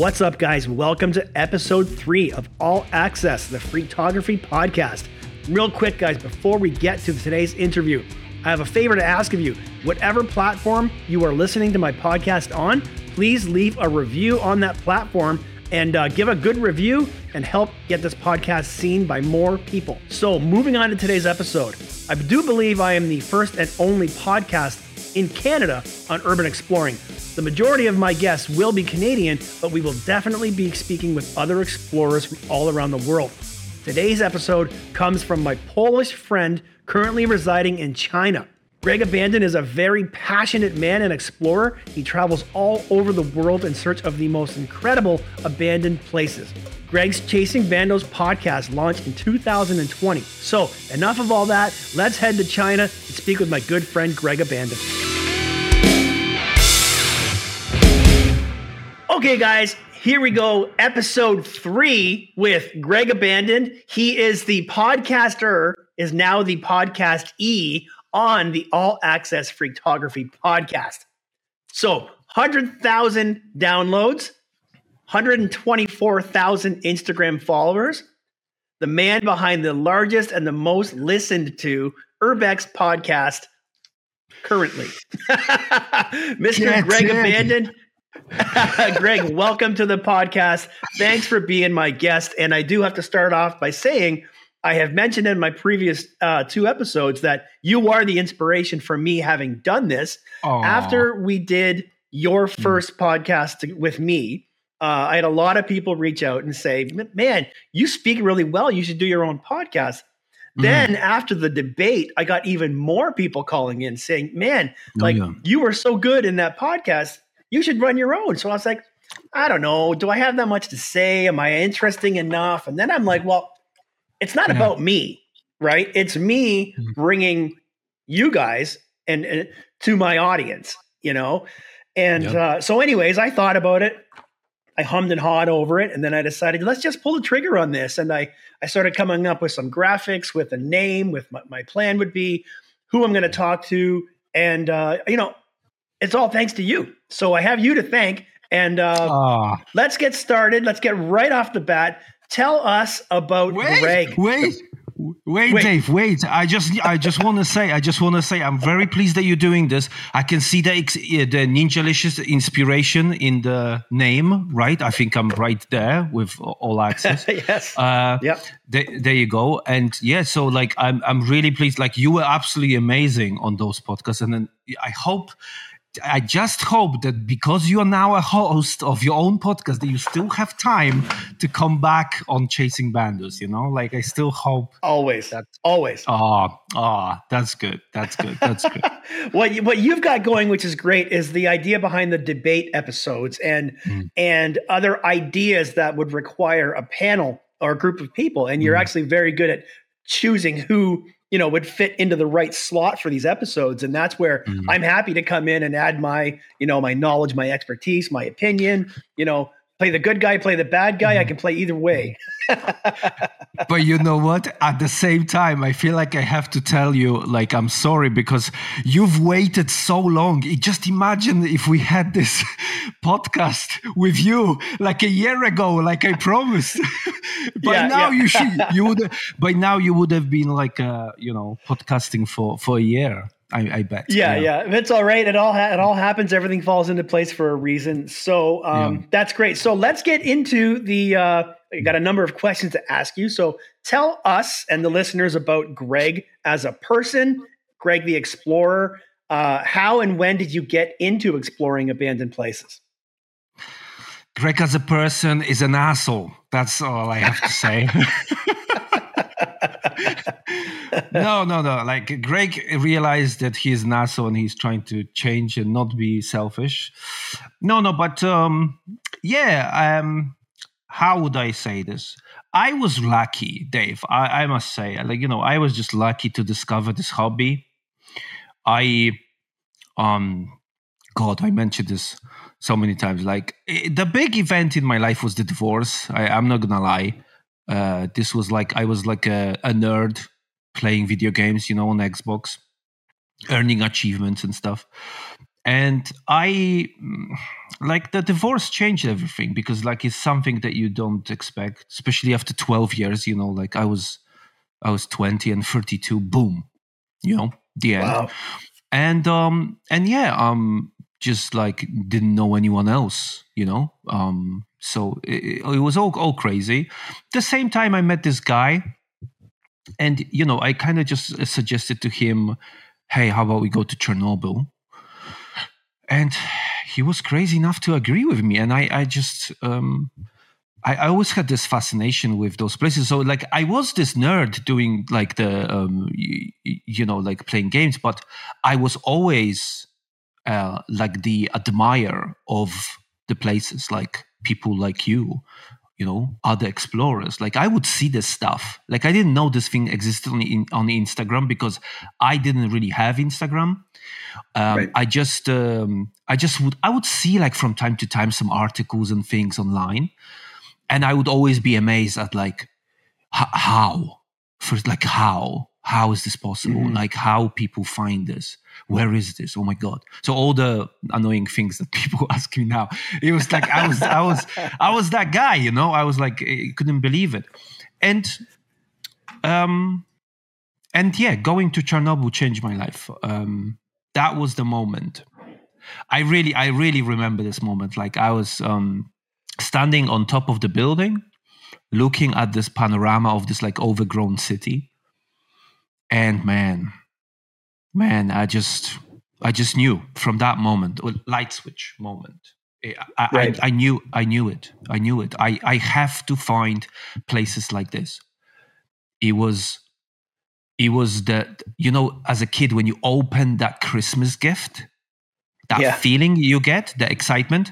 What's up, guys? Welcome to episode three of All Access, the Freaktography podcast. Real quick, guys, before we get to today's interview, I have a favor to ask of you. Whatever platform you are listening to my podcast on, please leave a review on that platform and uh, give a good review and help get this podcast seen by more people. So, moving on to today's episode, I do believe I am the first and only podcast in Canada on urban exploring. The majority of my guests will be Canadian, but we will definitely be speaking with other explorers from all around the world. Today's episode comes from my Polish friend currently residing in China. Greg Abandoned is a very passionate man and explorer. He travels all over the world in search of the most incredible abandoned places. Greg's Chasing Bandos podcast launched in 2020. So, enough of all that. Let's head to China and speak with my good friend Greg Abandoned. Okay, guys, here we go. Episode three with Greg Abandoned. He is the podcaster, is now the podcast E on the All Access Freaktography podcast. So, 100,000 downloads, 124,000 Instagram followers, the man behind the largest and the most listened to Urbex podcast currently. Mr. Greg yeah. Abandoned. Greg, welcome to the podcast. Thanks for being my guest. And I do have to start off by saying I have mentioned in my previous uh, two episodes that you are the inspiration for me having done this. Aw. After we did your first podcast with me, uh, I had a lot of people reach out and say, "Man, you speak really well. You should do your own podcast." Then after the debate, I got even more people calling in saying, "Man, Oh, like yeah. you were so good in that podcast, you should run your own." So I was like, "I don't know. Do I have that much to say? Am I interesting enough?" And then I'm like, "Well, it's not Yeah. about me, right? It's me Mhm. bringing you guys and, and to my audience, you know." And Yep. uh, so, anyways, I thought about it. I hummed and hawed over it, and then I decided let's just pull the trigger on this. And I I started coming up with some graphics, with a name, with my, my plan would be who I'm going to talk to, and uh, you know, it's all thanks to you. So I have you to thank, and uh, let's get started. Let's get right off the bat. Tell us about wait, Greg. wait, wait, Wait. Dave, wait. I just, I just want to say, I just want to say, I'm very pleased that you're doing this. I can see the the Ninjalicious inspiration in the name, right? I think I'm right there with all access. yes. Uh, yep. there, there you go and yeah so like i'm i'm really pleased like you were absolutely amazing on those podcasts and then i hope i just hope that because you are now a host of your own podcast that you still have time to come back on chasing bandos you know like i still hope Always. that, Always. ah ah that's good that's good that's good what you, what you've got going, which is great, is the idea behind the debate episodes and Mm. and other ideas that would require a panel or a group of people. And you're Mm. actually very good at choosing who you know would fit into the right slot for these episodes. And that's where Mm. I'm happy to come in and add my you know my knowledge, my expertise, my opinion. You know, play the good guy, play the bad guy. I Mhm. can play either way. but you know what at the same time i feel like i have to tell you like i'm sorry because you've waited so long just imagine if we had this podcast with you like a year ago like i promised by Yeah, now yeah. you should you would by now you would have been like uh you know podcasting for for a year i, I bet Yeah, know. yeah, it's all right. It all ha- it all happens. Everything falls into place for a reason. So um, Yeah. that's great. So let's get into the. Uh, I got a number of questions to ask you. So tell us and the listeners about Greg as a person, Greg the explorer. Uh, how and when did you get into exploring abandoned places? Greg as a person is an asshole that's all i have to say no, no, no. Like Greg realized that he's an asshole and he's trying to change and not be selfish. No, no, but um, yeah. Um, how would I say this? I was lucky, Dave. I, I must say, like you know, I was just lucky to discover this hobby. I, um, God, I mentioned this so many times. Like the big event in my life was the divorce. I, I'm not gonna lie. Uh, this was like I was like a, a nerd playing video games, you know, on Xbox, earning achievements and stuff. and I like the divorce changed everything because like it's something that you don't expect, especially after 12 years. You know, like I was I was 20 and 32, boom, you know, the end. Wow. And um and yeah, um just like didn't know anyone else, you know. Um so it, it was all all crazy. the same time I met this guy and you know, I kind of just suggested to him, "Hey, how about we go to Chernobyl?" and he was crazy enough to agree with me and i i just um I, I always had this fascination with those places so like i was this nerd doing like the um you, you know like playing games but i was always uh like the admirer of the places like people like you you know other explorers. Like i would see this stuff. Like i didn't know this thing existed on, in, on instagram because i didn't really have instagram. Um, right. i just um, i just would i would see like from time to time some articles and things online. And i would always be amazed at like how first like how how is this possible? Mm-hmm. like how people find this where is this? Oh my god. So all the annoying things that people ask me now it was like i was i was i was that guy you know? I was like I couldn't believe it. And um and yeah going to chernobyl changed my life. Um that was the moment. I really i really remember this moment. Like i was um standing on top of the building looking at this panorama of this like overgrown city. And man man i just i just knew from that moment uh, light switch moment. I, right. I, I, knew i knew it. I knew it. I i have to find places like this. It was it was that you know as a kid when you open that christmas gift that yeah. feeling you get the excitement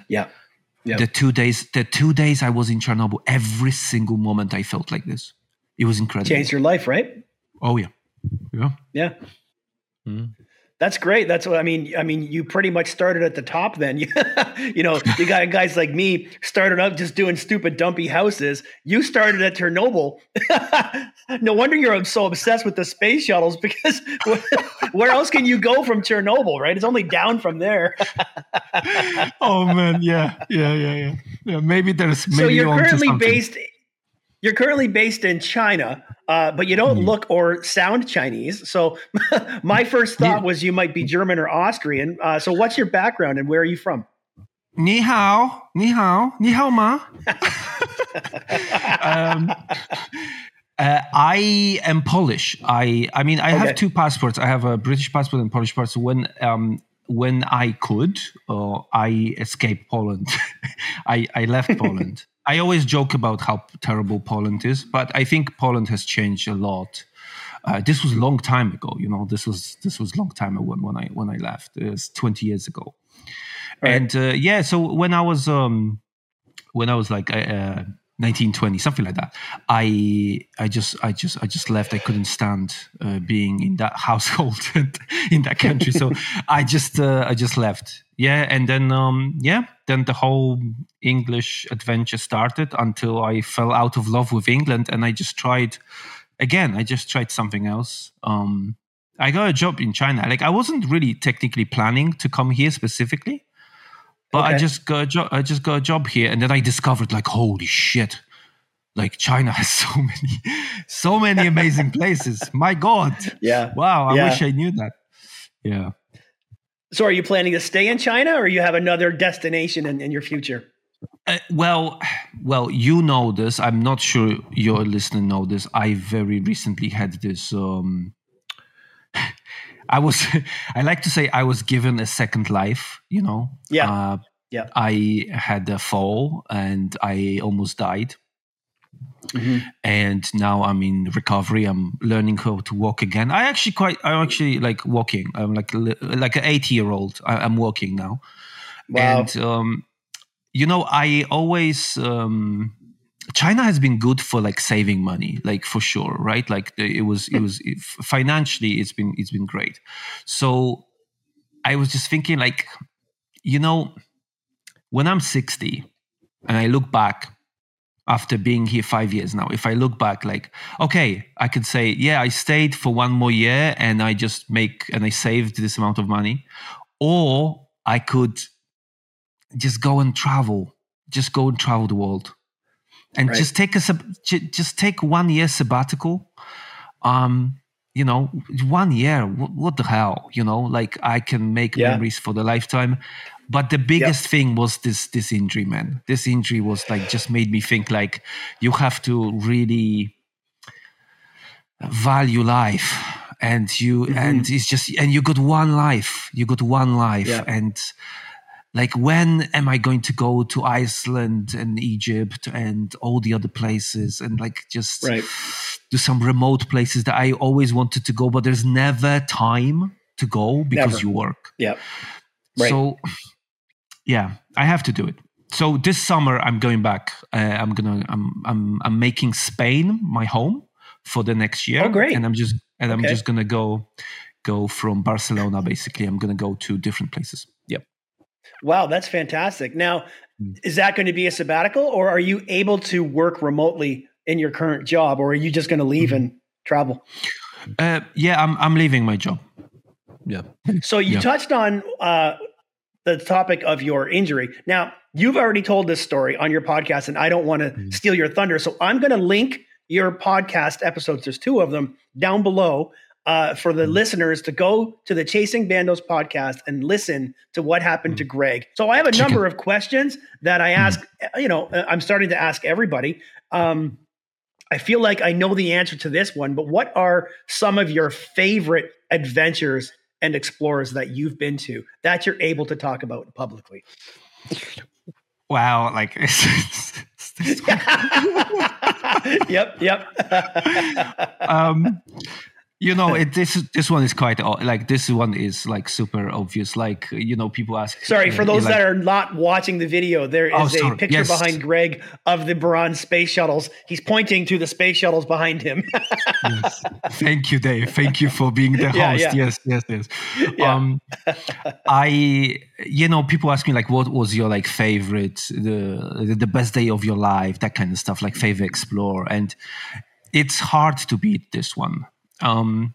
yeah. the two days the two days i was in chernobyl every single moment i felt like this. It was incredible. Changed your life right? Oh yeah. Yeah. Yeah Mm. That's great. That's what I mean. I mean, you pretty much started at the top. Then you know, you got guys like me started up just doing stupid, dumpy houses. You started at Chernobyl. no wonder you're so obsessed with the space shuttles because where else can you go from Chernobyl? Right? It's only down from there. oh man, yeah, yeah, yeah, yeah. yeah maybe there's. Maybe so you're currently based you're currently based in China, uh, but you don't mm. look or sound Chinese. So my first thought was you might be German or Austrian. Uh, so what's your background and where are you from? Ni hao, ni hao, ni hao ma. um, uh, I am Polish. I I mean I okay. have two passports. I have a British passport and Polish passport. When um, when I could, uh, I escaped Poland. I I left Poland. I always joke about how terrible Poland is, but I think Poland has changed a lot. Uh, this was a long time ago, you know. This was this was a long time ago when I when I left. It was twenty years ago, right. and uh, yeah. So when I was um, when I was like uh, 1920 something like that. I i just i just i just left. I couldn't stand uh, being in that household in that country. So i just uh, i just left. Yeah and then um yeah then the whole english adventure started until i fell out of love with england and i just tried again i just tried something else. Um i got a job in china. Like i wasn't really technically planning to come here specifically but okay. I just got a job. I just got a job here, and then I discovered like, holy shit! Like China has so many, so many amazing places. My God! Yeah. Wow! I yeah. wish I knew that. Yeah. So, are you planning to stay in China, or you have another destination in, in your future? Uh, well, well, you know this. I'm not sure your listener know this. I very recently had this um, I was, I like to say I was given a second life, you know? Yeah. Uh, yeah. I had a fall and I almost died. Mm-hmm. And now I'm in recovery. I'm learning how to walk again. I actually quite, I'm actually like walking. I'm like, like an 80 year old. I'm walking now. Wow. And, um, you know, I always, um, China has been good for like saving money, like for sure, right? Like it was, it was it, financially, it's been, it's been great. So I was just thinking, like, you know, when I'm 60 and I look back after being here five years now, if I look back, like, okay, I could say, yeah, I stayed for one more year and I just make and I saved this amount of money, or I could just go and travel, just go and travel the world, and Right. just take a just take one year sabbatical. Um, you know, one year. What, what the hell? You know, like I can make Yeah. memories for the lifetime. But the biggest thing was this this injury, man. This injury was like just made me think like you have to really value life and you Mhm. and it's just and you got one life you got one life Yeah. and like when am i going to go to iceland and egypt and all the other places and like just Right. to some remote places that i always wanted to go but there's never time to go because Never. you work Yeah. Right. so yeah i have to do it so this summer i'm going back uh, i'm gonna i'm i'm i'm making spain my home for the next year Oh, great. and i'm just and i'm just gonna go go from barcelona basically i'm gonna go to different places Wow, that's fantastic. Now, Mm. is that going to be a sabbatical or are you able to work remotely in your current job or are you just going to leave and travel? uh, yeah i'm i'm leaving my job yeah So you Yeah. touched on uh, the topic of your injury. Now, you've already told this story on your podcast, and I don't want to Mm. steal your thunder. So I'm going to link your podcast episodes. There's two of them down below uh, for the Mm. listeners to go to the Chasing Bandos podcast and listen to what happened Mm. to Greg. So I have a number of questions that I ask. You know, uh, I'm starting to ask everybody. Um, I feel like I know the answer to this one, but what are some of your favorite adventures and explorers that you've been to that you're able to talk about publicly? wow like yep, yep. um you know it, this this one is quite like this one is like super obvious like you know people ask Sorry, uh, for those like, that are not watching the video, there is Oh, a picture Yes. behind Greg of the Buran space shuttles. He's pointing to the space shuttles behind him. yes. thank you dave thank you for being the host Yeah, yes yes yes Yeah. um i you know people ask me like what was your like favorite the the best day of your life that kind of stuff like favorite explorer and it's hard to beat this one um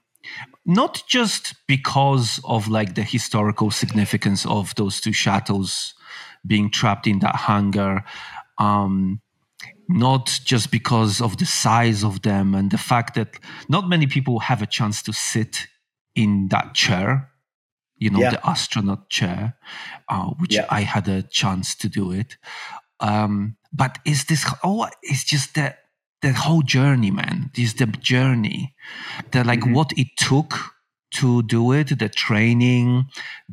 not just because of like the historical significance of those two shuttles being trapped in that hangar um not just because of the size of them and the fact that not many people have a chance to sit in that chair you know Yeah. the astronaut chair uh, which Yeah. i had a chance to do it um but is this oh it's just that that whole journey man This the journey the like Mhm. what it took to do it the training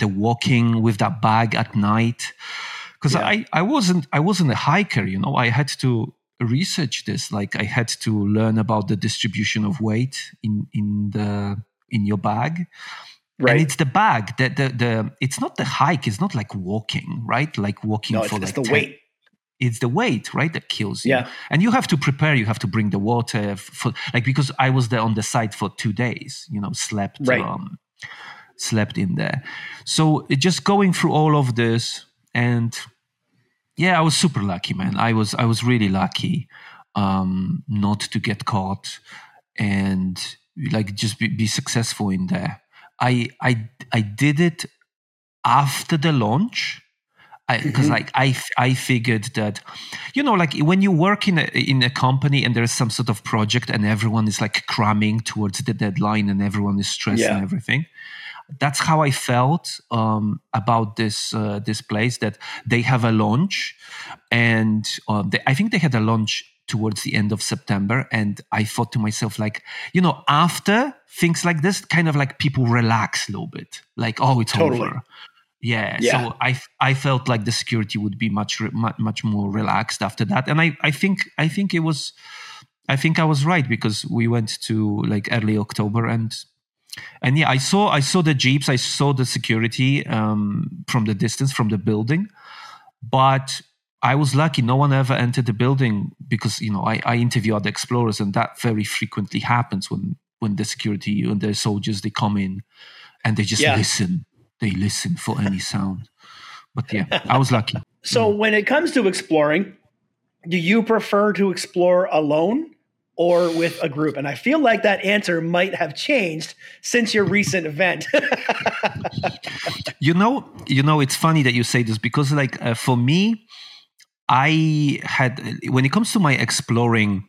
the walking with that bag at night because Yeah. i i wasn't i wasn't a hiker you know i had to research this like i had to learn about the distribution of weight in in the in your bag Right. and it's the bag that the, the it's not the hike it's not like walking right like walking No, it's, for it's like the 10 weight. It's the weight right that kills you. Yeah. and you have to prepare you have to bring the water for like because i was there on the site for two days you know slept Right. um slept in there. So it just going through all of this and yeah i was super lucky man. I was i was really lucky um not to get caught and like just be, be successful in there. I i i did it after the launch because Mhm. like I, f- I figured that you know like when you work in a in a company and there's some sort of project and everyone is like cramming towards the deadline and everyone is stressed Yeah. and everything that's how i felt um, about this uh, this place that they have a launch and uh, they, i think they had a launch towards the end of september and i thought to myself like you know after things like this kind of like people relax a little bit like oh it's Totally. over yeah, Yeah. so I I felt like the security would be much much, much more relaxed after that, and I I think I think it was I think I was right because we went to like early October and and yeah I saw I saw the jeeps I saw the security um, from the distance from the building, but I was lucky no one ever entered the building because you know I I interview other explorers and that very frequently happens when when the security and the soldiers they come in and they just Yeah. listen they listen for any sound. But yeah, I was lucky. So when it comes to exploring, do you prefer to explore alone or with a group? And I feel like that answer might have changed since your recent event. you know, you know, it's funny that you say this because, like, uh, for me, I had when it comes to my exploring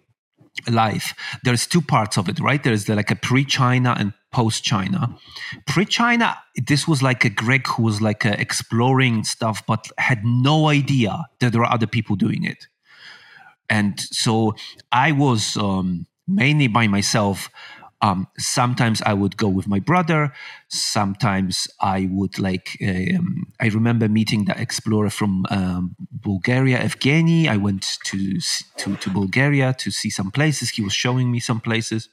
life, there's two parts of it, right? There's the, like a pre-China and post-China. Pre-China, this was like a Greg who was like uh, exploring stuff, but had no idea that there are other people doing it and so I was um, mainly by myself. Um, sometimes I would go with my brother. Sometimes I would like. Um, I remember meeting the explorer from um, Bulgaria, Evgeny. I went to, to to Bulgaria to see some places. He was showing me some places.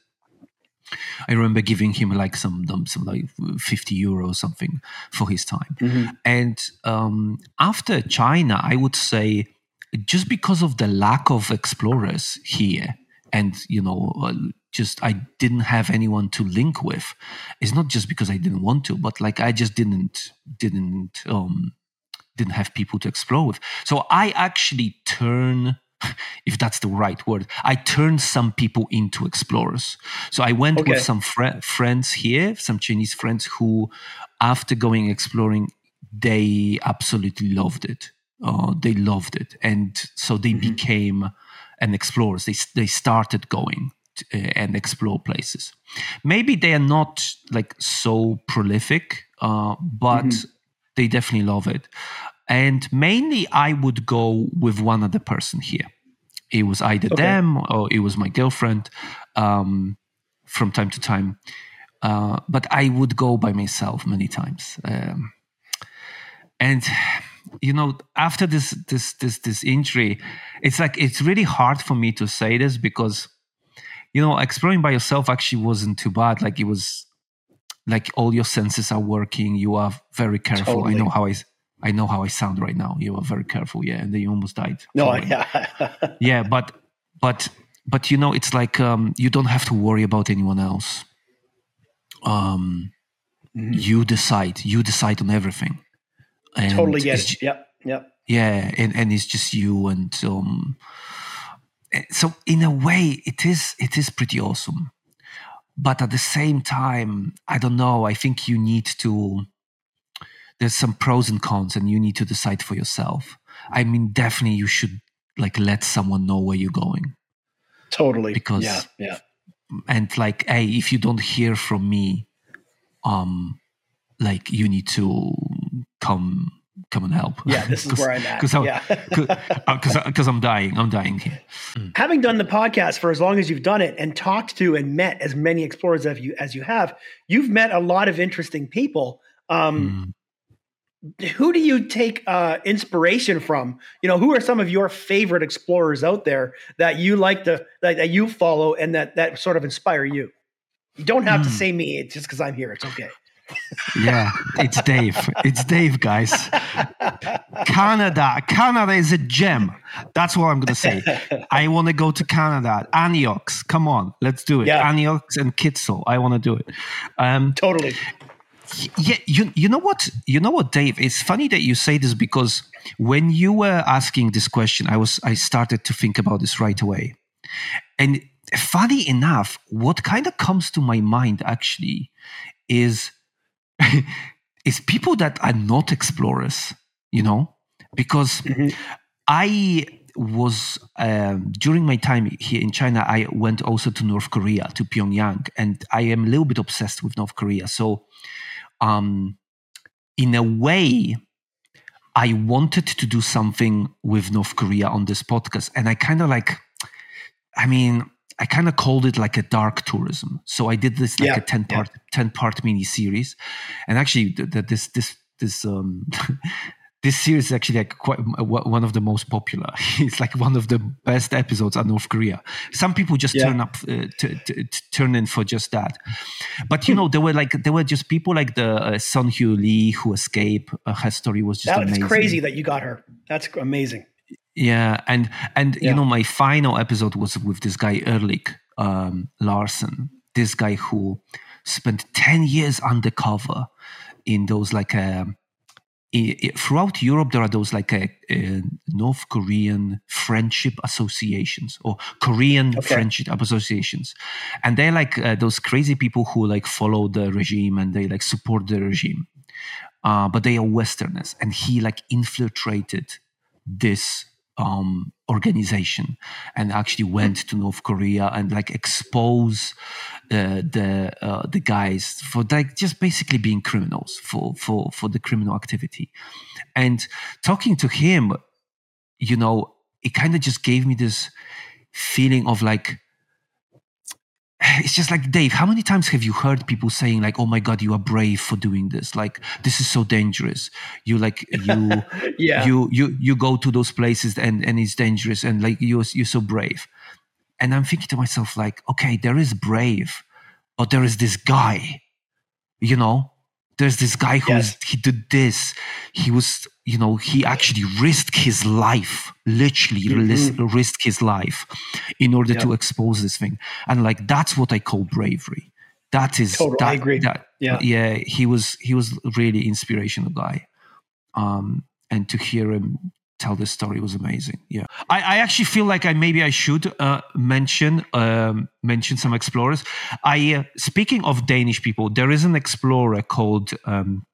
I remember giving him like some some like fifty euro or something for his time. Mm-hmm. And um, after China, I would say just because of the lack of explorers here and you know uh, just i didn't have anyone to link with it's not just because i didn't want to but like i just didn't didn't um didn't have people to explore with so i actually turn if that's the right word i turned some people into explorers so i went okay. with some fr- friends here some chinese friends who after going exploring they absolutely loved it uh, they loved it, and so they mm-hmm. became an explorers. They they started going uh, and explore places. Maybe they are not like so prolific, uh, but mm-hmm. they definitely love it. And mainly, I would go with one other person here. It was either okay. them or it was my girlfriend um, from time to time. Uh, but I would go by myself many times. Um, and you know after this this this this injury it's like it's really hard for me to say this because you know exploring by yourself actually wasn't too bad like it was like all your senses are working you are very careful totally. i know how i i know how i sound right now you are very careful yeah and then you almost died no yeah yeah but but but you know it's like um you don't have to worry about anyone else um mm-hmm. you decide you decide on everything and totally get it. Yep. Yep. Yeah, and and it's just you and um. So in a way, it is it is pretty awesome, but at the same time, I don't know. I think you need to. There's some pros and cons, and you need to decide for yourself. I mean, definitely, you should like let someone know where you're going. Totally. Because yeah, yeah. And like, hey, if you don't hear from me, um, like you need to come come and help. Yeah, this is where I'm at. Because yeah. because I'm dying. I'm dying here. Mm. Having done the podcast for as long as you've done it and talked to and met as many explorers as you as you have, you've met a lot of interesting people. Um, mm. Who do you take uh, inspiration from? You know, who are some of your favorite explorers out there that you like to that, that you follow and that that sort of inspire you? You don't have mm. to say me. It's just because I'm here. It's okay yeah, it's Dave. It's Dave, guys. Canada. Canada is a gem. That's what I'm going to say. I want to go to Canada. Aniox. Come on, let's do it. Yeah. And Kitzel. I want to do it. Um, totally. Yeah, you you know what? You know what, Dave? It's funny that you say this because when you were asking this question, I was I started to think about this right away. And funny enough, what kind of comes to my mind actually is is people that are not explorers, you know, because mm-hmm. I was um, during my time here in China, I went also to North Korea, to Pyongyang, and I am a little bit obsessed with North Korea. So, um, in a way, I wanted to do something with North Korea on this podcast, and I kind of like, I mean, I kind of called it like a dark tourism. So I did this like yeah, a 10 part yeah. 10 part mini series. And actually the, this this this um this series is actually like quite one of the most popular. it's like one of the best episodes on North Korea. Some people just yeah. turn up uh, to, to, to, turn in for just that. But you know, there were like there were just people like the uh, Sun Hyu Lee who escaped. Uh, her story was just That's amazing. crazy that you got her. That's amazing. Yeah, and and yeah. you know my final episode was with this guy Ulrich um, Larsen, this guy who spent ten years undercover in those like uh, throughout Europe, there are those like a, a North Korean friendship associations or Korean okay. friendship associations, and they're like uh, those crazy people who like follow the regime and they like support the regime, uh, but they are Westerners, and he like infiltrated this um, organization and actually went to North Korea and like expose uh, the uh, the guys for like just basically being criminals for for for the criminal activity, and talking to him, you know, it kind of just gave me this feeling of like it's just like dave how many times have you heard people saying like oh my god you are brave for doing this. Like this is so dangerous. You like you yeah. you you you go to those places and and it's dangerous and like you're you're so brave. And i'm thinking to myself like okay there is brave but there is this guy you know? There's this guy who yes. he did this. He was you know he actually risked his life literally mm-hmm. risked his life in order yep. to expose this thing and like that's what i call bravery that is totally, that, i agree that, yeah yeah he was he was really inspirational guy um and to hear him tell this story was amazing. Yeah, I, I actually feel like I maybe I should uh, mention um, mention some explorers. I uh, speaking of Danish people, there is an explorer called. Um,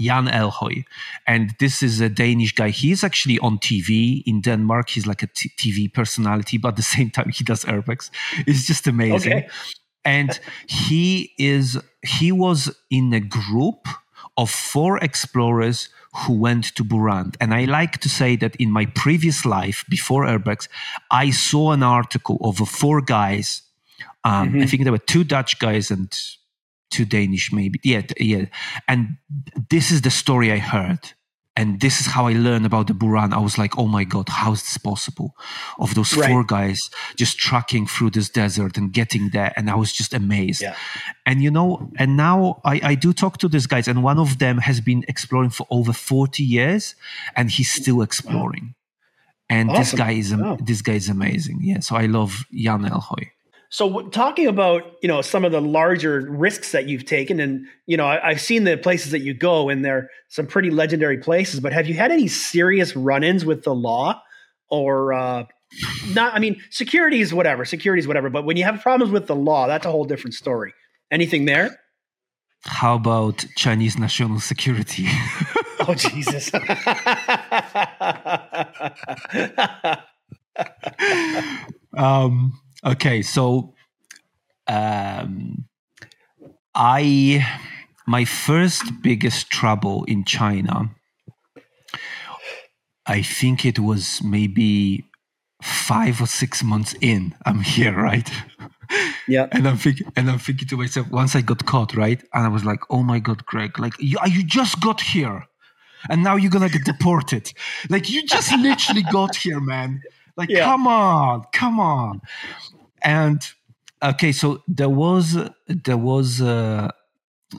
Jan Elhoy. and this is a Danish guy. He's actually on TV in Denmark. He's like a t- TV personality, but at the same time, he does urbex. It's just amazing. Okay. and he is he was in a group of four explorers who went to Buran. And I like to say that in my previous life, before Urbex, I saw an article of four guys. Um, mm-hmm. I think there were two Dutch guys and two Danish, maybe. Yeah, yeah. And this is the story I heard and this is how I learned about the Buran. I was like, oh my God, how is this possible? Of those right. four guys just trucking through this desert and getting there. And I was just amazed. Yeah. And you know, and now I, I do talk to these guys, and one of them has been exploring for over 40 years and he's still exploring. And awesome. this guy is wow. this guy is amazing. Yeah. So I love Jan Elhøy. So talking about you know some of the larger risks that you've taken, and you know I, have seen the places that you go, and they're some pretty legendary places. But have you had any serious run-ins with the law, or uh, not? I mean, security is whatever, security is whatever. But when you have problems with the law, that's a whole different story. Anything there? How about Chinese national security? oh Jesus! um Okay, so um, I my first biggest trouble in China. I think it was maybe five or six months in. I'm here, right? Yeah. and I'm thinking, and I'm thinking to myself, once I got caught, right? And I was like, oh my god, Greg, like you, you just got here, and now you're gonna get deported. like you just literally got here, man. Like, yeah. come on, come on and okay so there was there was a,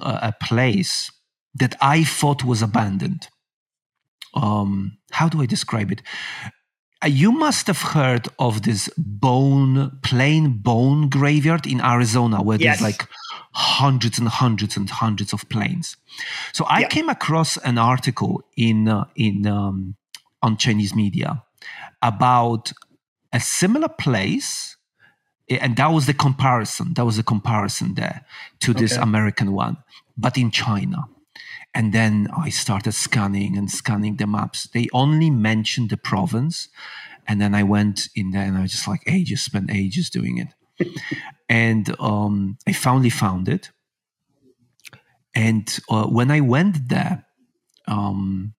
a place that i thought was abandoned um how do i describe it uh, you must have heard of this bone plain bone graveyard in arizona where yes. there's like hundreds and hundreds and hundreds of planes so i yeah. came across an article in uh, in um, on chinese media about a similar place and that was the comparison that was the comparison there to this okay. american one but in china. And then i started scanning and scanning the maps. They only mentioned the province and then i went in there and i was just like ages spent ages doing it. And um, i finally found it. And uh, when i went there um,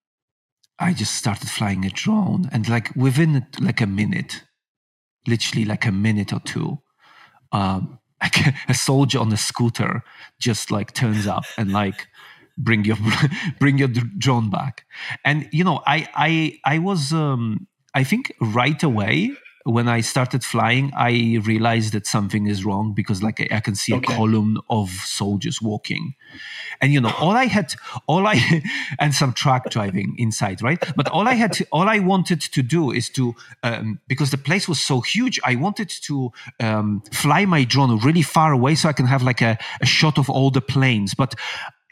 i just started flying a drone and like within like a minute literally like a minute or two, um, a soldier on a scooter just like turns up and like bring your bring your drone back. And you know, I I I was um, I think right away when I started flying, I realized that something is wrong because, like, I, I can see okay. a column of soldiers walking, and you know, all I had, all I, and some truck driving inside, right? But all I had, to, all I wanted to do is to, um, because the place was so huge, I wanted to um, fly my drone really far away so I can have like a, a shot of all the planes. But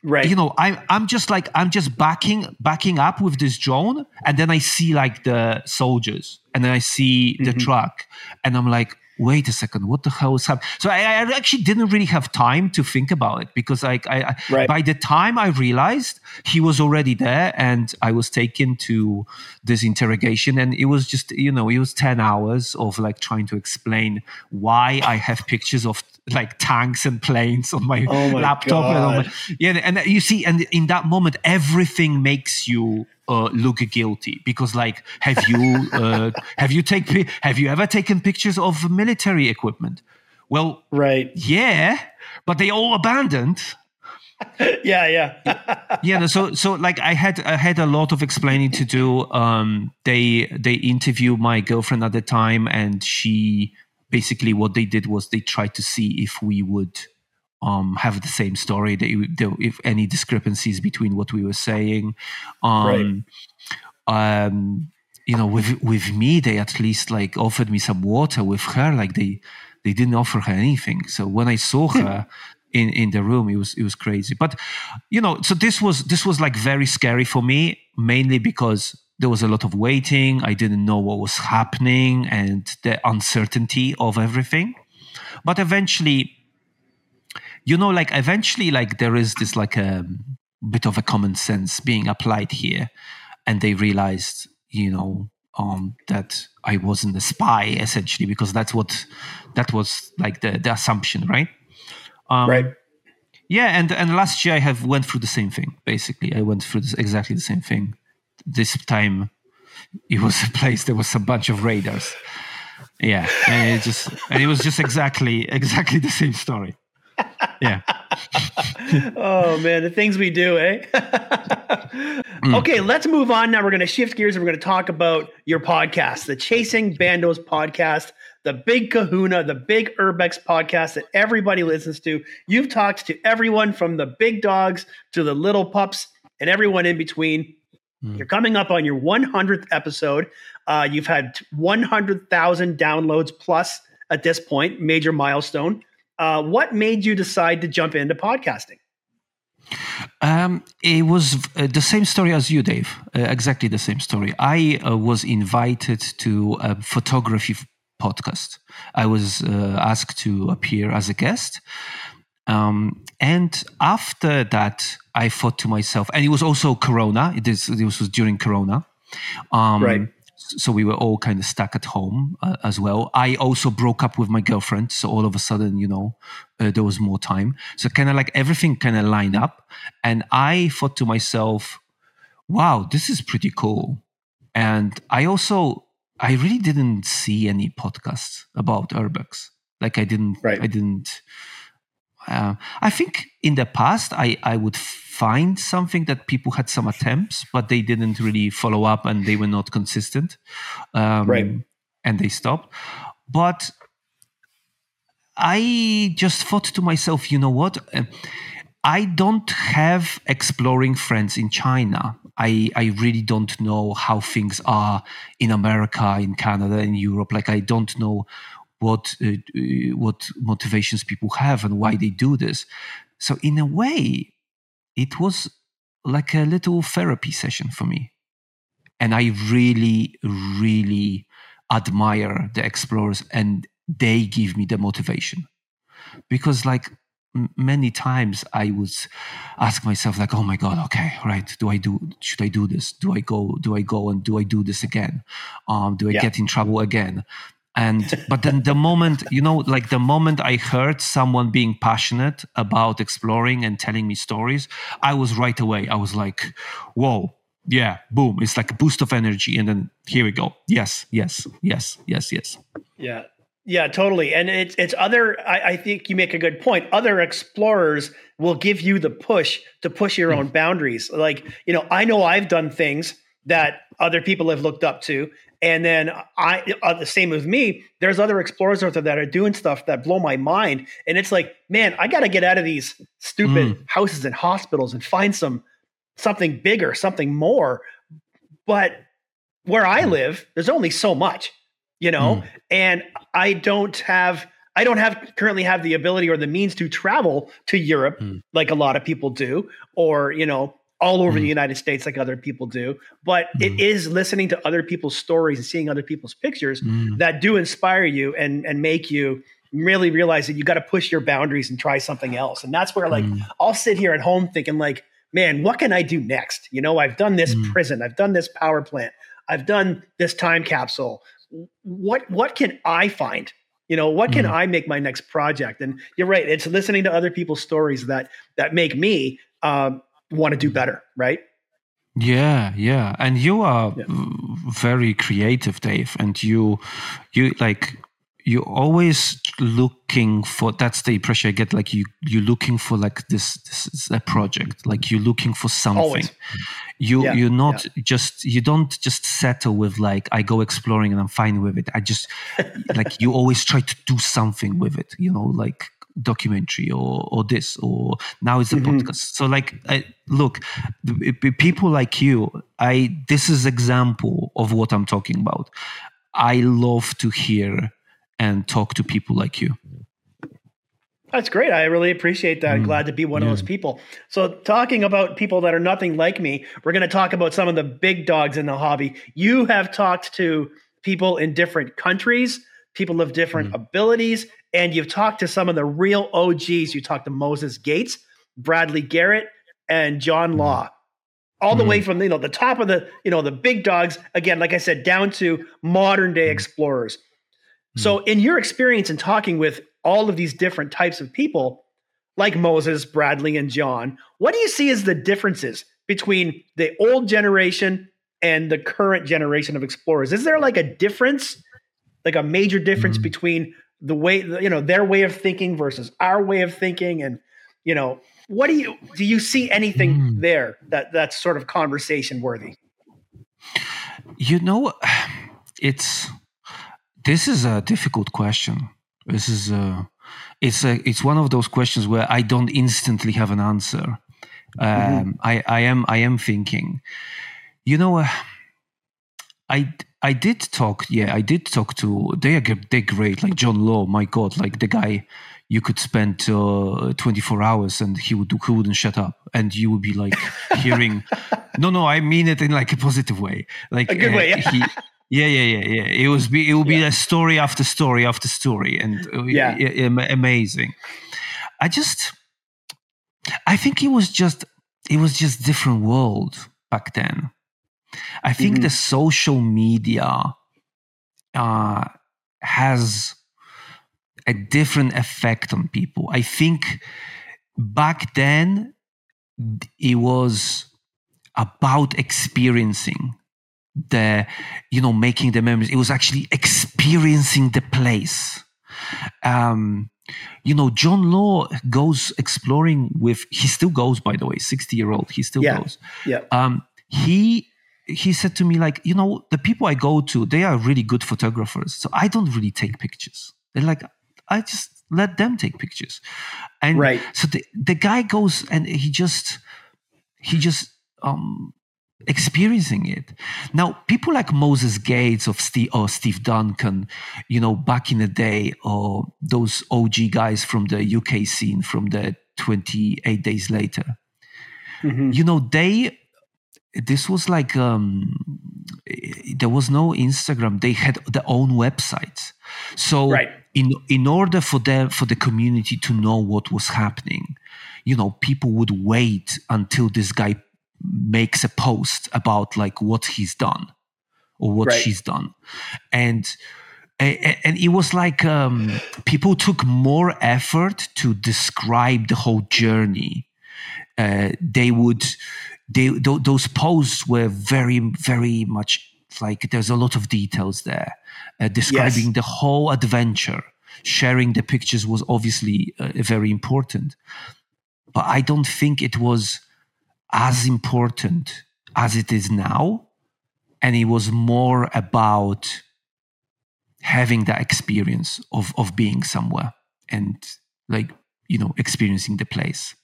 right you know i'm i'm just like i'm just backing backing up with this drone and then i see like the soldiers and then i see the mm-hmm. truck and i'm like wait a second, what the hell is happening? So I, I, actually didn't really have time to think about it because like I, right. by the time I realized he was already there and I was taken to this interrogation and it was just, you know, it was 10 hours of like trying to explain why I have pictures of like tanks and planes on my, oh my laptop. God. And on my, yeah. And you see, and in that moment, everything makes you uh, look guilty because like have you uh, have you take have you ever taken pictures of military equipment? Well right. yeah but they all abandoned. Yeah yeah. Yeah so so like i had i had a lot of explaining to do. Um they they interviewed my girlfriend at the time and she basically what they did was they tried to see if we would um, have the same story. They, they, if any discrepancies between what we were saying, um, right. um, you know, with with me, they at least like offered me some water. With her, like they they didn't offer her anything. So when I saw hmm. her. in, in the room it was it was crazy but you know so this was this was like very scary for me mainly because there was a lot of waiting i didn't know what was happening and the uncertainty of everything but eventually you know like eventually like there is this like a bit of a common sense being applied here. And they realized you know um, that I wasn't a spy essentially because that's what that was like the the assumption right? Um, right. Yeah and and last year I have went through the same thing basically. I went through this, exactly the same thing. This time it was a place there was a bunch of raiders. Yeah and it just and it was just exactly exactly the same story yeah. oh man, the things we do, eh? mm. Okay, let's move on now. We're going to shift gears and we're going to talk about your podcast, the Chasing Bandos podcast, the Big Kahuna, the Big Urbex podcast that everybody listens to. You've talked to everyone from the big dogs to the little pups and everyone in between. Mm. You're coming up on your 100th episode. Uh, you've had 100,000 downloads plus at this point, major milestone. Uh, what made you decide to jump into podcasting? Um, it was uh, the same story as you, Dave. Uh, exactly the same story. I uh, was invited to a photography podcast. I was uh, asked to appear as a guest. Um, and after that, I thought to myself, and it was also Corona. It, is, it was during Corona. Um, right so we were all kind of stuck at home uh, as well. I also broke up with my girlfriend, so all of a sudden, you know, uh, there was more time. So kind of like everything kind of lined up, and I thought to myself, "Wow, this is pretty cool." And I also, I really didn't see any podcasts about urbex. Like I didn't, right. I didn't. Uh, I think in the past, I I would find something that people had some attempts, but they didn't really follow up and they were not consistent. Um, right. And they stopped. But I just thought to myself, you know what? Uh, I don't have exploring friends in China. I, I really don't know how things are in America, in Canada, in Europe. Like I don't know what uh, uh what motivations people have and why they do this. So in a way, it was like a little therapy session for me. And I really, really admire the explorers and they give me the motivation. Because, like, many times I would ask myself, like, oh my God, okay, right. Do I do, should I do this? Do I go, do I go and do I do this again? Um, do I yeah. get in trouble again? And but then the moment you know like the moment i heard someone being passionate about exploring and telling me stories i was right away i was like whoa yeah boom it's like a boost of energy. And then here we go. Yes yes yes yes yes. Yeah. Yeah totally. And it's it's other I, I think you make a good point. Other explorers will give you the push to push your mm. own boundaries. Like you know i know i've done things that other people have looked up to and then I, uh, the same with me. There's other explorers out there that are doing stuff that blow my mind, and it's like, man, I got to get out of these stupid mm. houses and hospitals and find some something bigger, something more. But where I mm. live, there's only so much, you know, mm. and I don't have I don't have currently have the ability or the means to travel to Europe mm. like a lot of people do, or you know, all over mm. the United States like other people do. But mm. it is listening to other people's stories and seeing other people's pictures mm. that do inspire you and and make you really realize that you got to push your boundaries and try something else. And that's where like mm. I'll sit here at home thinking like, man, what can I do next? You know, I've done this mm. prison, I've done this power plant, I've done this time capsule. What what can I find you know, what can mm. I make my next project? And you're right; it's listening to other people's stories that that make me um, want to do mm-hmm. better, right? Yeah, yeah, and you are yeah. very creative, Dave, and you you like you're always looking for that's the impression i get like you you're looking for like this this is a project like you're looking for something always. you yeah, you're not yeah. just you don't just settle with like i go exploring and i'm fine with it i just like you always try to do something with it you know like documentary or or this or now it's a mm-hmm. podcast so like I, look people like you i this is example of what i'm talking about i love to hear and talk to people like you. That's great. I really appreciate that. Mm, Glad to be one yeah. of those people. So, talking about people that are nothing like me, we're going to talk about some of the big dogs in the hobby. You have talked to people in different countries, people of different mm. abilities, and you've talked to some of the real OGs. You talked to Moses Gates, Bradley Garrett, and John mm. Law. All the mm. way from you know the top of the you know the big dogs again, like I said, down to modern day mm. explorers. So, hmm. in your experience in talking with all of these different types of people, like Moses, Bradley, and John, what do you see as the differences between the old generation and the current generation of explorers? Is there like a difference, like a major difference mm-hmm. between the way, you know, their way of thinking versus our way of thinking? And, you know, what do you, do you see anything mm-hmm. there that that's sort of conversation worthy? You know, it's, this is a difficult question. This is a, it's a, it's one of those questions where I don't instantly have an answer. Um, mm-hmm. I, I am, I am thinking. You know, uh, I, I did talk. Yeah, I did talk to. They are they're great. Like John Law. My God, like the guy you could spend uh, 24 hours and he would he wouldn't shut up and you would be like hearing no no i mean it in like a positive way like a good uh, way yeah. he yeah, yeah, yeah, yeah. It was be it will be a story after story after story, and uh, yeah, amazing. I just, I think it was just it was just different world back then. I think mm-hmm. the social media uh, has a different effect on people. I think back then it was about experiencing the you know making the memories it was actually experiencing the place um you know john law goes exploring with he still goes by the way 60 year old he still yeah. goes yeah um he he said to me like you know the people i go to they are really good photographers so i don't really take pictures they're like i just let them take pictures and right so the, the guy goes and he just he just um experiencing it. Now, people like Moses Gates of Steve, or Steve Duncan, you know, back in the day, or those OG guys from the UK scene from the 28 days later, mm-hmm. you know, they, this was like, um, there was no Instagram. They had their own websites. So, right. in, in order for them, for the community to know what was happening, you know, people would wait until this guy makes a post about like what he's done or what right. she's done and and it was like um, people took more effort to describe the whole journey uh, they would they th- those posts were very very much like there's a lot of details there uh, describing yes. the whole adventure sharing the pictures was obviously uh, very important but i don't think it was as important as it is now. And it was more about having that experience of, of being somewhere and like, you know, experiencing the place.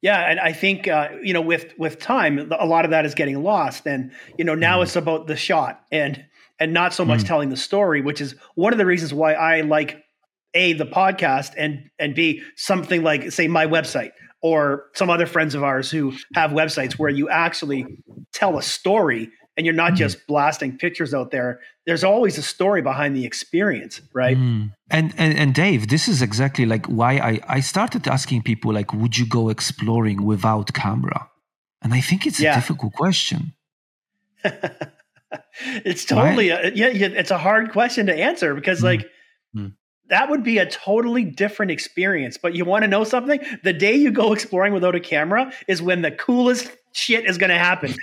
Yeah, and I think uh, you know with with time, a lot of that is getting lost, and you know now mm. it's about the shot and and not so much mm. telling the story, which is one of the reasons why I like a the podcast and and b something like say my website or some other friends of ours who have websites where you actually tell a story and you're not mm. just blasting pictures out there there's always a story behind the experience right mm. and, and and dave this is exactly like why i i started asking people like would you go exploring without camera and i think it's a difficult question it's totally a, yeah, yeah it's a hard question to answer because mm. like mm that would be a totally different experience. But you want to know something? The day you go exploring without a camera is when the coolest shit is going to happen.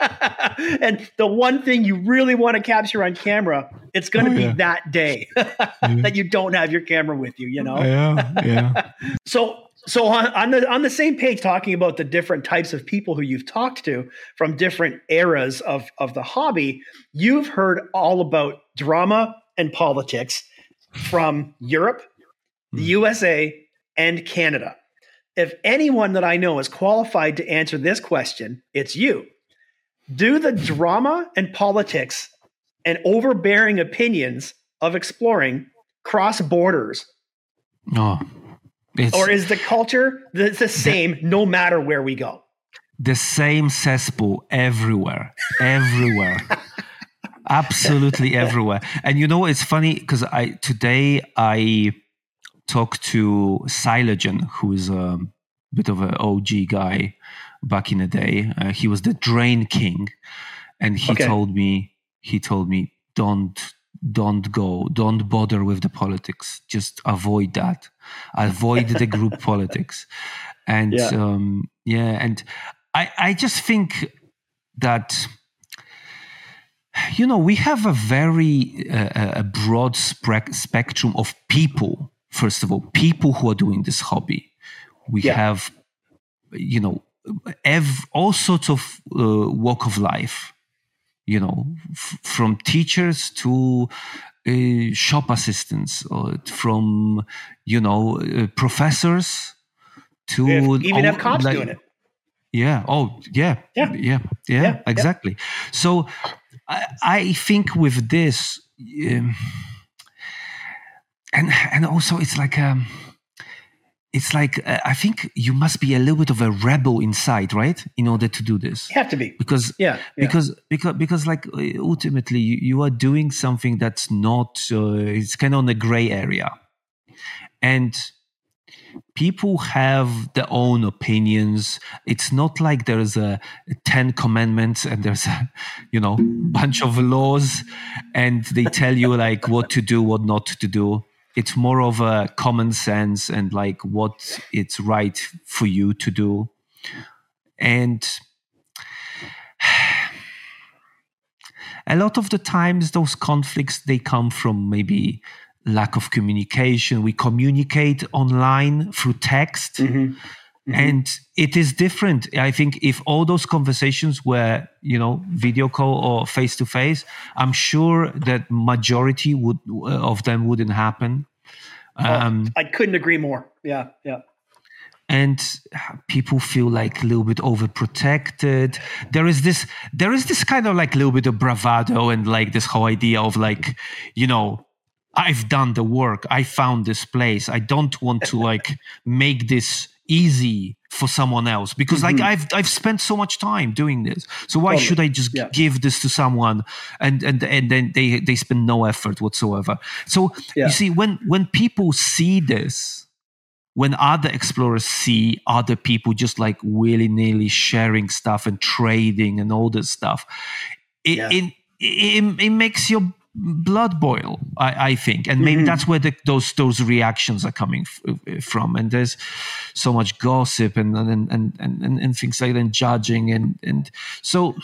and the one thing you really want to capture on camera, it's going to oh, be yeah. that day yeah. that you don't have your camera with you, you know? Yeah. Yeah. so so on, on, the on the same page talking about the different types of people who you've talked to from different eras of of the hobby, you've heard all about drama and politics from Europe, the hmm. USA, and Canada. If anyone that I know is qualified to answer this question, it's you. Do the drama and politics and overbearing opinions of exploring cross borders? Oh, no. or is the culture the, the same no matter where we go? The same cesspool everywhere, everywhere. absolutely everywhere. And you know, it's funny because I today I talked to Siologen, who is a bit of an OG guy back in the day. Uh, he was the Drain King, and he okay. told me he told me don't don't go don't bother with the politics just avoid that avoid the group politics and yeah. um yeah and i i just think that you know, we have a very uh, a broad spe- spectrum of people. First of all, people who are doing this hobby. We yeah. have, you know, ev- all sorts of uh, walk of life. You know, f- from teachers to uh, shop assistants, or from you know uh, professors to even have cops like, doing it. Yeah. Oh, yeah. Yeah. Yeah. Yeah. yeah. Exactly. Yeah. So I, I think with this, um, and and also it's like um, it's like uh, I think you must be a little bit of a rebel inside, right, in order to do this. You have to be. Because yeah, yeah. because because because like uh, ultimately you, you are doing something that's not uh, it's kind of on the gray area, and people have their own opinions. It's not like there's a 10 commandments and there's a you know bunch of laws and they tell you like what to do what not to do it's more of a common sense and like what it's right for you to do and a lot of the times those conflicts they come from maybe lack of communication. We communicate online through text. Mm-hmm. Mm-hmm. And it is different. I think if all those conversations were, you know, video call or face to face, I'm sure that majority would uh, of them wouldn't happen. Oh, um, I couldn't agree more. Yeah, yeah. And people feel like a little bit overprotected. There is this, there is this kind of like a little bit of bravado and like this whole idea of like, you know, I've done the work. I found this place. I don't want to like make this easy for someone else because mm-hmm. like I've I've spent so much time doing this. So why should I just yeah. give this to someone and and and then they they spend no effort whatsoever. So yeah. you see when when people see this when other explorers see other people just like willy-nilly sharing stuff and trading and all this stuff it, yeah. it, it, it makes your blood boil I, I, think and maybe mm-hmm. that's where the, those those reactions are coming f- from and there's so much gossip and and and and, and, and things like that and judging and and so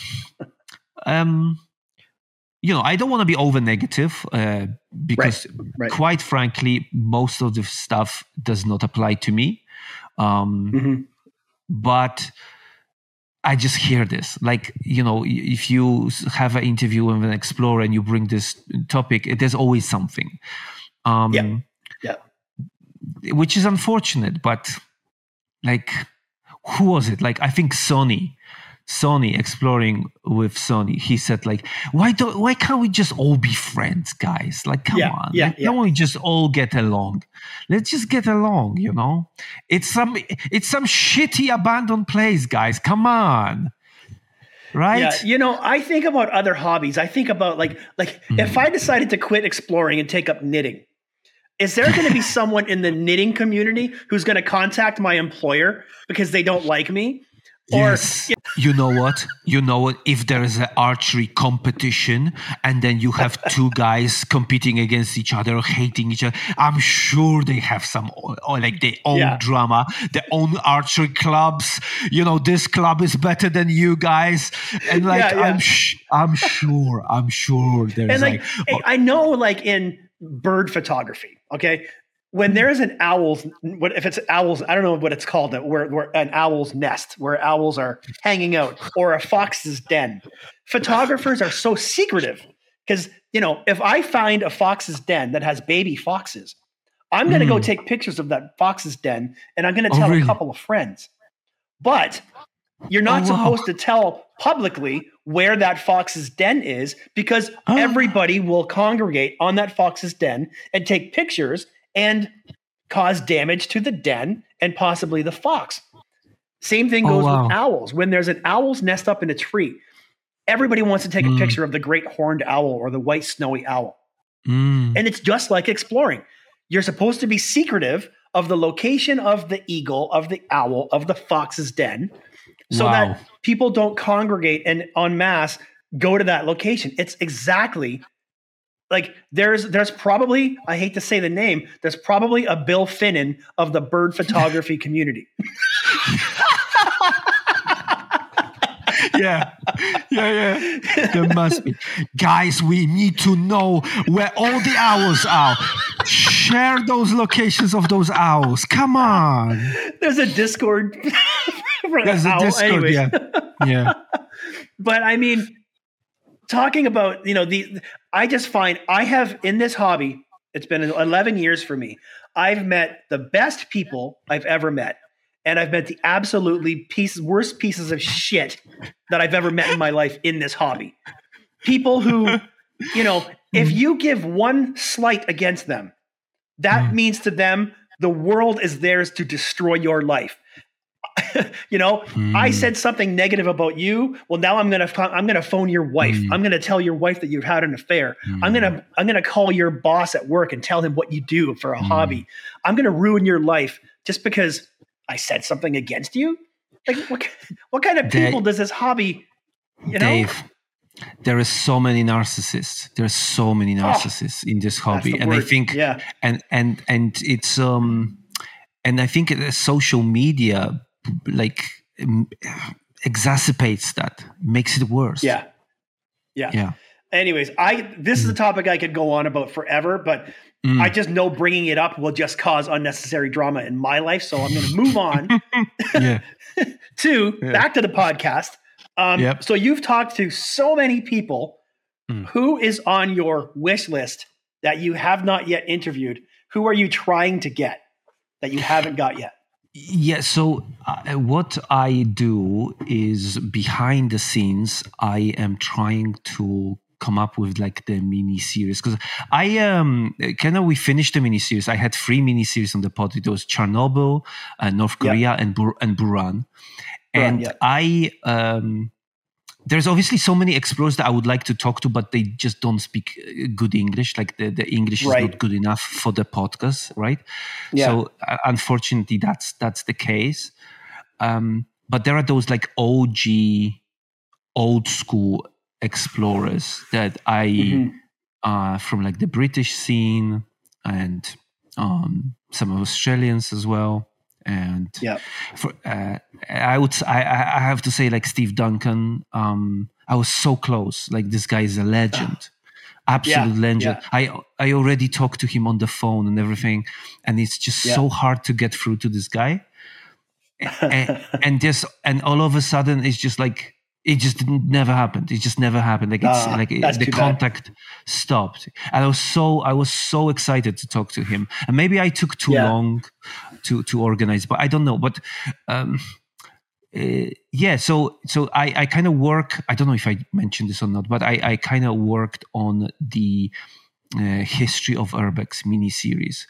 um you know i don't want to be over negative uh, because right. Right. quite frankly most of the stuff does not apply to me um mm-hmm. but I just hear this. Like, you know, if you have an interview with an explorer and you bring this topic, there's always something. Um, yeah. Yeah. Which is unfortunate, but like, who was it? Like, I think Sony. Sony exploring with Sony, he said like, why don't why can't we just all be friends, guys? Like, come Yeah, on, yeah, like, yeah. can't we just all get along? Let's just get along, you know? It's some it's some shitty abandoned place, guys. Come on. Right? Yeah, you know, I think about other hobbies. I think about like like Hmm. if I decided to quit exploring and take up knitting, is there going to be someone in the knitting community who's going to contact my employer because they don't like me? Or Yes. You know what? You know what? If there is an archery competition and then you have two guys competing against each other, hating each other, I'm sure they have some or, or like their own Yeah. drama, their own archery clubs. You know, this club is better than you guys, and like Yeah, yeah. I'm, sh- I'm sure, I'm sure there's and like like, I know like in bird photography, okay, when there is an owl's what if it's owls, I don't know what it's called, that where, where an owl's nest, where owls are hanging out, or a fox's den. Photographers are so secretive because you know if I find a fox's den that has baby foxes, I'm going to go Mm. take pictures of that fox's den, and I'm going to Oh, tell really? a couple of friends. But you're not Oh, wow. supposed to tell publicly where that fox's den is because Oh. everybody will congregate on that fox's den and take pictures and cause damage to the den and possibly the fox. Same thing Oh, goes wow. with owls. When there's an owl's nest up in a tree, everybody wants to take a Mm. picture of the great horned owl or the white snowy owl. Mm. And it's just like exploring. You're supposed to be secretive of the location of the eagle, of the owl, of the fox's den, so Wow. that people don't congregate and en masse go to that location. It's exactly like there's there's probably I hate to say the name, there's probably a Bill Finnan of the bird photography community. yeah, yeah, yeah. There must be. Guys, we need to know where all the owls are. Share those locations of those owls. Come on. There's a Discord. There's a. Discord. Anyways. Yeah. Yeah. but I mean, talking about you know the, I just find I have in this hobby. It's been 11 years for me. I've met the best people I've ever met, and I've met the absolutely piece worst pieces of shit that I've ever met in my life in this hobby. People who, you know, if you give one slight against them, that Mm. means to them the world is theirs to destroy your life. you know, I Mm. said something negative about you. Well, now I'm gonna I'm gonna phone your wife. Mm. I'm gonna tell your wife that you've had an affair. I'm gonna I'm gonna call your boss at work and tell him what you do for a Mm. hobby. I'm gonna ruin your life just because I said something against you. Like what what kind of people does this hobby? You know, Dave, there are so many narcissists. There are so many narcissists in this Oh, hobby, and I think, yeah, and and and it's um, and I think social media like um, exacerbates that, makes it worse. yeah, yeah. yeah. Anyways, I this is a topic I could go on about forever, but Mm. I just know bringing it up will just cause unnecessary drama in my life. So I'm going to move on to Yeah. back to the podcast. Um, Yep. So you've talked to so many people. Mm. Who is on your wish list that you have not yet interviewed? Who are you trying to get that you haven't got yet? Yeah, so uh, what I do is behind the scenes, I am trying to come up with like the mini series because I um kind of we finished the mini series. I had three mini series on the pod. It was Chernobyl, uh, North Yeah. Korea, and Bur- and Buran. Buran, And yeah. I um there's obviously so many explorers that I would like to talk to, but they just don't speak uh, good English. Like the, the English is not good enough for the podcast, right? Yeah. So uh, unfortunately, that's that's the case. Um, but there are those like OG, old school explorers that I Mhm. uh, from like the British scene and um, some Australians as well. And Yeah. for, uh, I would I I have to say like Steve Duncan. Um, I was so close. Like this guy is a legend. Absolute legend. I I already talked to him on the phone and everything, and it's just Yeah. so hard to get through to this guy. and, and just and all of a sudden it's just like it just didn't, never happened. It just never happened. Like it's Ah, like it- the too bad. contact stopped. And I was so I was so excited to talk to him. And maybe I took too Yeah. long to to organize, but I don't know. But um, uh, yeah, so so I, I kind of work. I don't know if I mentioned this or not, but I, I kind of worked on the uh, history of urbex mini series.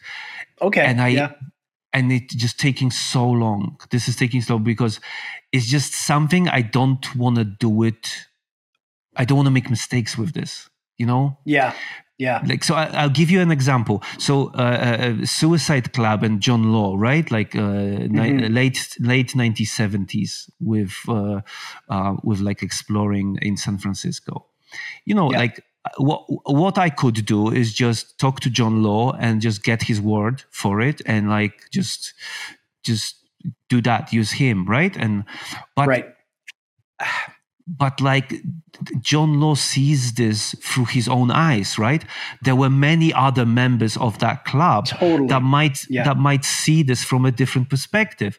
Okay, and I yeah. and it just taking so long. This is taking so long because it's just something I don't want to do it. I don't want to make mistakes with this. You know? Yeah. Yeah. Like so, I, will give you an example. So, uh, uh, Suicide Club and John Law, right? Like uh, mm-hmm. ni- late late nineteen seventies with uh, uh, with like exploring in San Francisco. You know, yeah. like what what I could do is just talk to John Law and just get his word for it, and like just just do that, use him, right? And but right but like John Law sees this through his own eyes, right? There were many other members of that club totally. that might yeah. that might see this from a different perspective.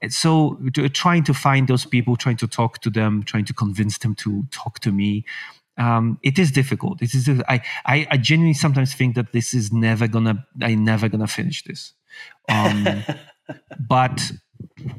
And so trying to find those people, trying to talk to them, trying to convince them to talk to me. Um, it is difficult. It is. I, I, I genuinely sometimes think that this is never gonna. I never gonna finish this. Um, but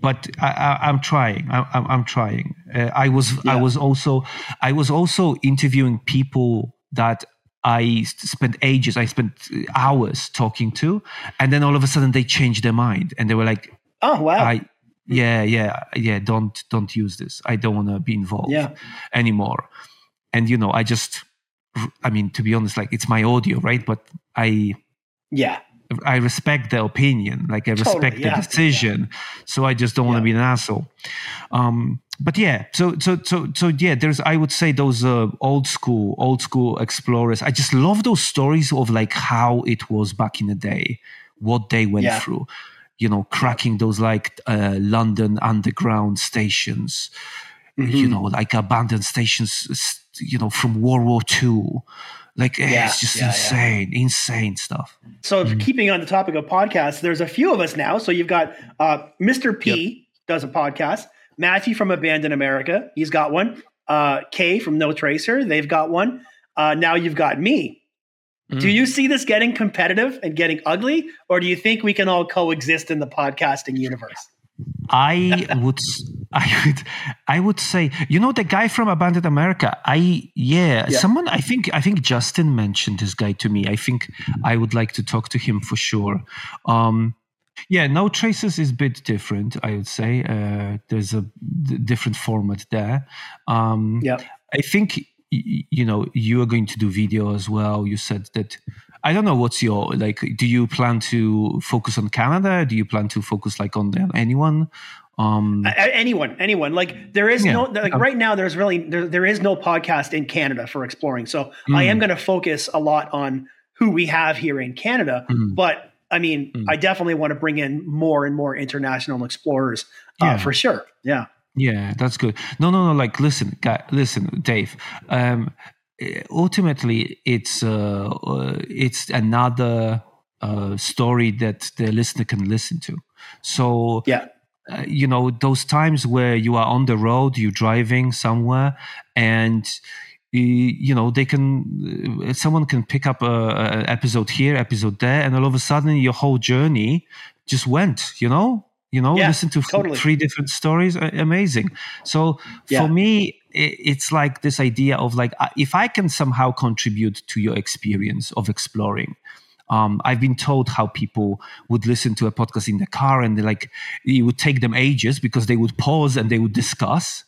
but I, am trying. I, am trying. Uh, I was yeah. I was also I was also interviewing people that I spent ages. I spent hours talking to, and then all of a sudden they changed their mind and they were like, "Oh wow." I, yeah, yeah, yeah. Don't don't use this. I don't want to be involved yeah. anymore. And you know, I just, I mean, to be honest, like it's my audio, right? But I, yeah, I respect the opinion, like I respect totally, yeah. the decision. Yeah. So I just don't want to be an asshole. Um, but yeah, so so so so yeah, there's I would say those uh, old school old school explorers. I just love those stories of like how it was back in the day, what they went yeah. through. You know, cracking those like uh, London underground stations. Mm-hmm. You know, like abandoned stations. You know, from World War Two like yeah, it's just yeah, insane, yeah. insane stuff. So mm-hmm. keeping on the topic of podcasts, there's a few of us now. So you've got uh, Mr. P yep. does a podcast. Matthew from Abandoned America, he's got one. Uh, Kay from No Tracer, they've got one. Uh, now you've got me. Mm. Do you see this getting competitive and getting ugly, or do you think we can all coexist in the podcasting universe? I would, I would, I would say, you know, the guy from Abandoned America. I yeah, yeah, someone. I think I think Justin mentioned this guy to me. I think I would like to talk to him for sure. Um, yeah, no traces is a bit different. I would say uh, there's a d- different format there. Um, yeah, I think you know you are going to do video as well. You said that I don't know what's your like. Do you plan to focus on Canada? Do you plan to focus like on anyone? Um, anyone, anyone. Like there is yeah. no like right now. There's really there, there is no podcast in Canada for exploring. So mm. I am going to focus a lot on who we have here in Canada. Mm. But I mean, mm. I definitely want to bring in more and more international explorers uh, yeah. for sure. Yeah. Yeah, that's good. No, no, no. Like, listen, guy, listen, Dave. Um, ultimately it's uh, uh, it's another uh, story that the listener can listen to. So yeah. Uh, you know those times where you are on the road, you're driving somewhere, and you know they can uh, someone can pick up a, a, episode here episode there and all of a sudden your whole journey just went you know you know yeah, listen to totally. three different stories amazing so yeah. for me it's like this idea of like if i can somehow contribute to your experience of exploring um, I've been told how people would listen to a podcast in the car and like it would take them ages because they would pause and they would discuss,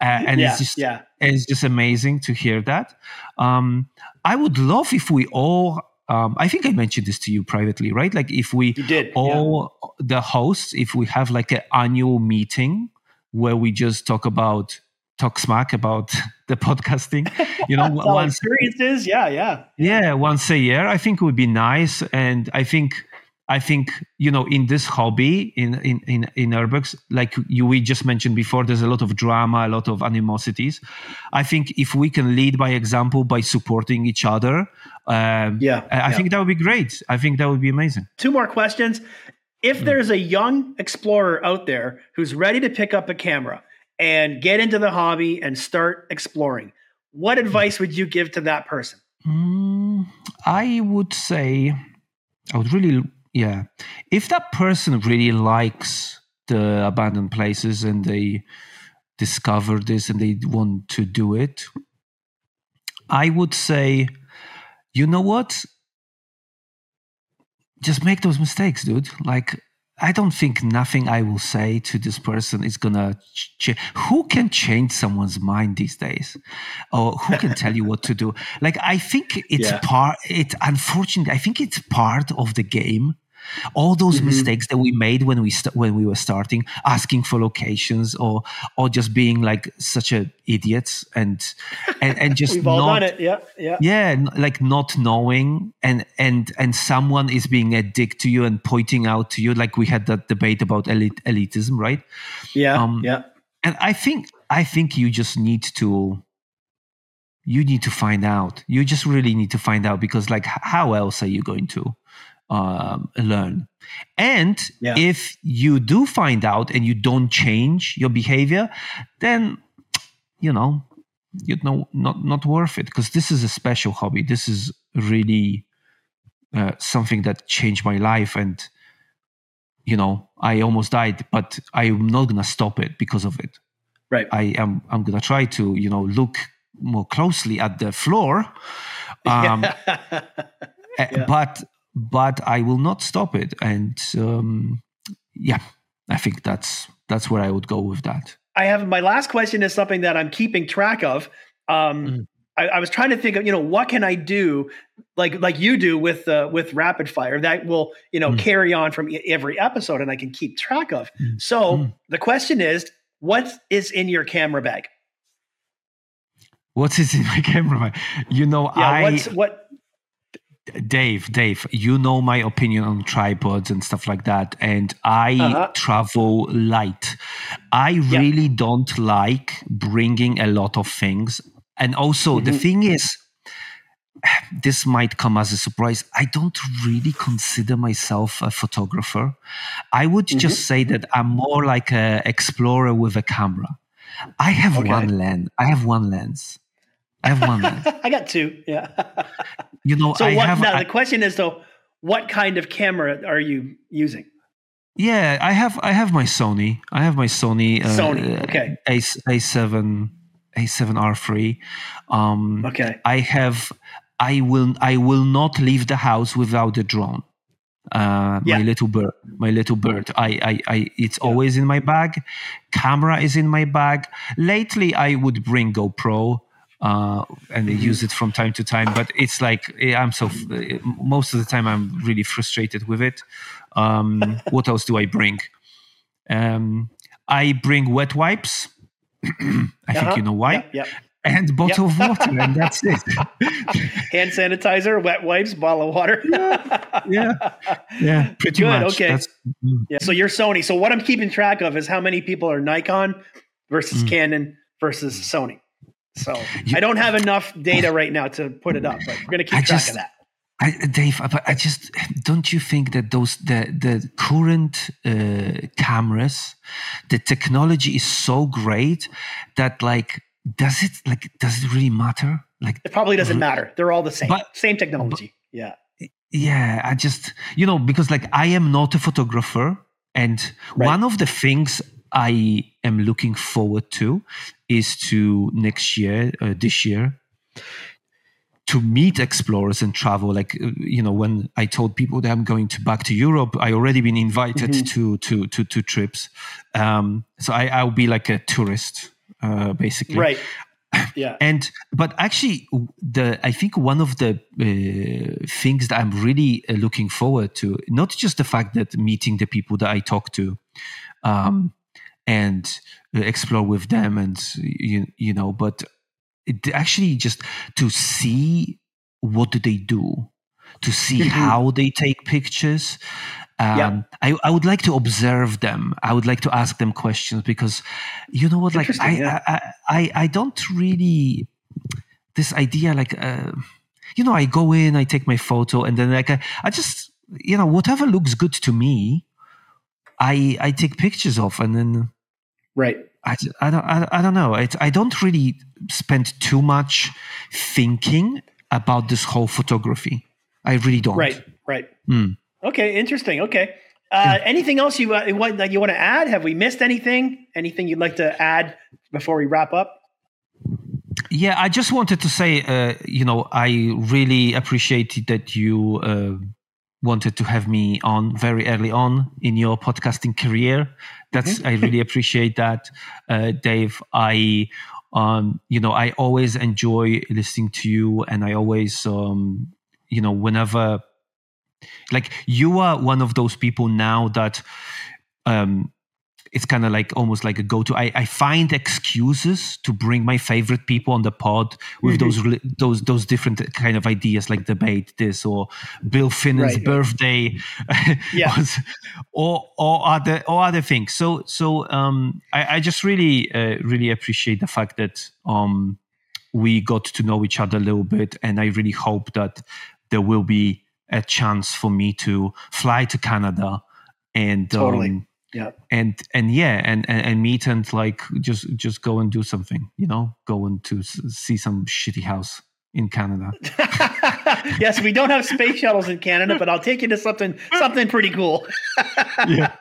uh, and yeah, it's just yeah. it's just amazing to hear that. Um, I would love if we all. Um, I think I mentioned this to you privately, right? Like if we did, all yeah. the hosts, if we have like an annual meeting where we just talk about talk smack about the podcasting you know once experiences yeah yeah. Yeah once a year i think it would be nice. And i think i think you know in this hobby in in in, in urbex like you we just mentioned before there's a lot of drama a lot of animosities. I think if we can lead by example by supporting each other um, yeah i, I yeah. think that would be great. I think that would be amazing. Two more questions. If mm. there's a young explorer out there who's ready to pick up a camera and get into the hobby and start exploring. What advice would you give to that person? Mm, I would say, I would really, yeah. If that person really likes the abandoned places and they discover this and they want to do it, I would say, you know what? Just make those mistakes, dude. Like, I don't think nothing I will say to this person is gonna change. Who can change someone's mind these days, or who can tell you what to do? Like, I think it's yeah. part. It unfortunately, I think it's part of the game all those mm-hmm. mistakes that we made when we st- when we were starting asking for locations or or just being like such a idiots and and, and just We've all not, done it. Yeah yeah. Yeah like not knowing and and and someone is being a dick to you and pointing out to you like we had that debate about elite, elitism right? Yeah um, yeah. and i think i think you just need to you need to find out. You just really need to find out because like how else are you going to um, learn. And yeah. if you do find out and you don't change your behavior, then you know you know not not worth it because this is a special hobby. This is really uh, something that changed my life and you know i almost died but i'm not gonna stop it because of it right i am i'm gonna try to you know look more closely at the floor um, yeah. but but I will not stop it. And um, yeah, I think that's that's where I would go with that. I have my last question is something that I'm keeping track of. Um, mm. I, I, was trying to think of you know what can I do like like you do with uh, with rapid fire that will you know mm. carry on from every episode and I can keep track of. Mm. So mm. the question is, what is in your camera bag? What is in my camera bag? You know, yeah, I what's, what Dave, Dave, you know my opinion on tripods and stuff like that, and I uh-huh. travel light. I yeah. really don't like bringing a lot of things, and also mm-hmm. the thing is, this might come as a surprise. I don't really consider myself a photographer. I would mm-hmm. just say that I'm more like an explorer with a camera. I have okay. one lens. I have one lens. I have one. I got two. Yeah. you know, so I what, have. Now I, the question is though, what kind of camera are you using? Yeah, I have. I have my Sony. I have my Sony. Uh, Sony. Okay. A A seven A seven R three. Um, okay. I have. I will. I will not leave the house without the drone. Uh, yeah. my little bird my little bird i i, I it's yeah. always in my bag camera is in my bag lately i would bring gopro uh, and they mm-hmm. use it from time to time. But it's like eh, I'm so most of the time I'm really frustrated with it. Um, what else do I bring? Um, I bring wet wipes. I uh-huh. think you know why. Yeah, yeah. And bottle yep. of water, and that's it. Hand sanitizer, wet wipes, bottle of water. yeah, yeah, yeah, pretty Good, much. Okay. That's, mm. Yeah. So you're Sony. So what I'm keeping track of is how many people are Nikon versus mm. Canon versus Sony. So you, I don't have enough data right now to put it up, but we're going to keep I track just, of that. I, Dave, but I just don't you think that those the the current uh, cameras, the technology is so great that like does it like does it really matter? Like it probably doesn't matter. They're all the same, but, same technology. But, yeah, yeah. I just you know because like I am not a photographer, and right. one of the things I am looking forward to is to next year, uh, this year, to meet explorers and travel. Like uh, you know, when I told people that I'm going to back to Europe, I already been invited mm-hmm. to to to to trips. Um, so I, I'll be like a tourist, uh, basically. Right. Yeah. And but actually, the I think one of the uh, things that I'm really uh, looking forward to, not just the fact that meeting the people that I talk to. Um, and explore with them and you, you know but it actually just to see what do they do to see mm-hmm. how they take pictures um, yeah. I, I would like to observe them. I would like to ask them questions because, you know what? Like I, yeah. I, I, I, don't really this idea like, uh, you know, I go in, I take my photo, and then like I, I just, you know, whatever looks good to me, I, I take pictures of, and then Right. I, I don't I, I don't know. It's, I don't really spend too much thinking about this whole photography. I really don't. Right. Right. Mm. Okay. Interesting. Okay. Uh, anything else you uh, want that you want to add? Have we missed anything? Anything you'd like to add before we wrap up? Yeah, I just wanted to say, uh, you know, I really appreciated that you uh, wanted to have me on very early on in your podcasting career. That's. I really appreciate that, uh, Dave. I, um, you know, I always enjoy listening to you, and I always, um, you know, whenever, like, you are one of those people now that. Um, it's kind of like almost like a go-to. I, I find excuses to bring my favorite people on the pod with mm-hmm. those those those different kind of ideas, like debate this or Bill Finnan's right, birthday, yeah, or or other or other things. So so um, I, I just really uh, really appreciate the fact that um, we got to know each other a little bit, and I really hope that there will be a chance for me to fly to Canada and totally. Um, yeah. And and yeah and, and, and meet and like just just go and do something you know? Go and to see some shitty house in canada. Yes we don't have space shuttles in canada but i'll take you to something something pretty cool. Yeah.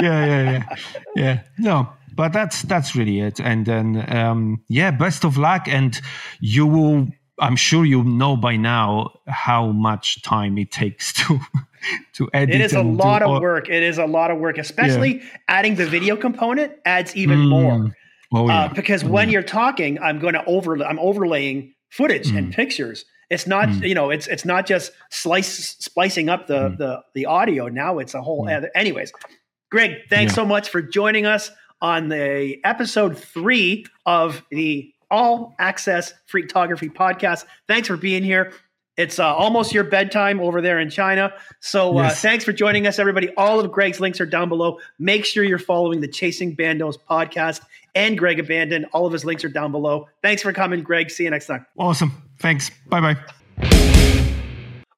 Yeah yeah yeah. Yeah. No but that's that's really it. And then um yeah best of luck and you will i'm sure you know by now how much time it takes to to edit. It is a lot of all, work. It is a lot of work, especially yeah. adding the video component adds even mm. more. Oh, yeah. uh, because when mm. you're talking, I'm going to over I'm overlaying footage mm. and pictures. It's not mm. you know it's it's not just slice splicing up the mm. the the audio. Now it's a whole. Mm. Anyways, Greg, thanks yeah. so much for joining us on the episode three of the All Access Freaktography podcast. Thanks for being here. It's uh, almost your bedtime over there in China. So uh, yes. thanks for joining us, everybody. All of Greg's links are down below. Make sure you're following the Chasing Bandos podcast and Greg Abandoned. All of his links are down below. Thanks for coming, Greg. See you next time. Awesome. Thanks. Bye bye.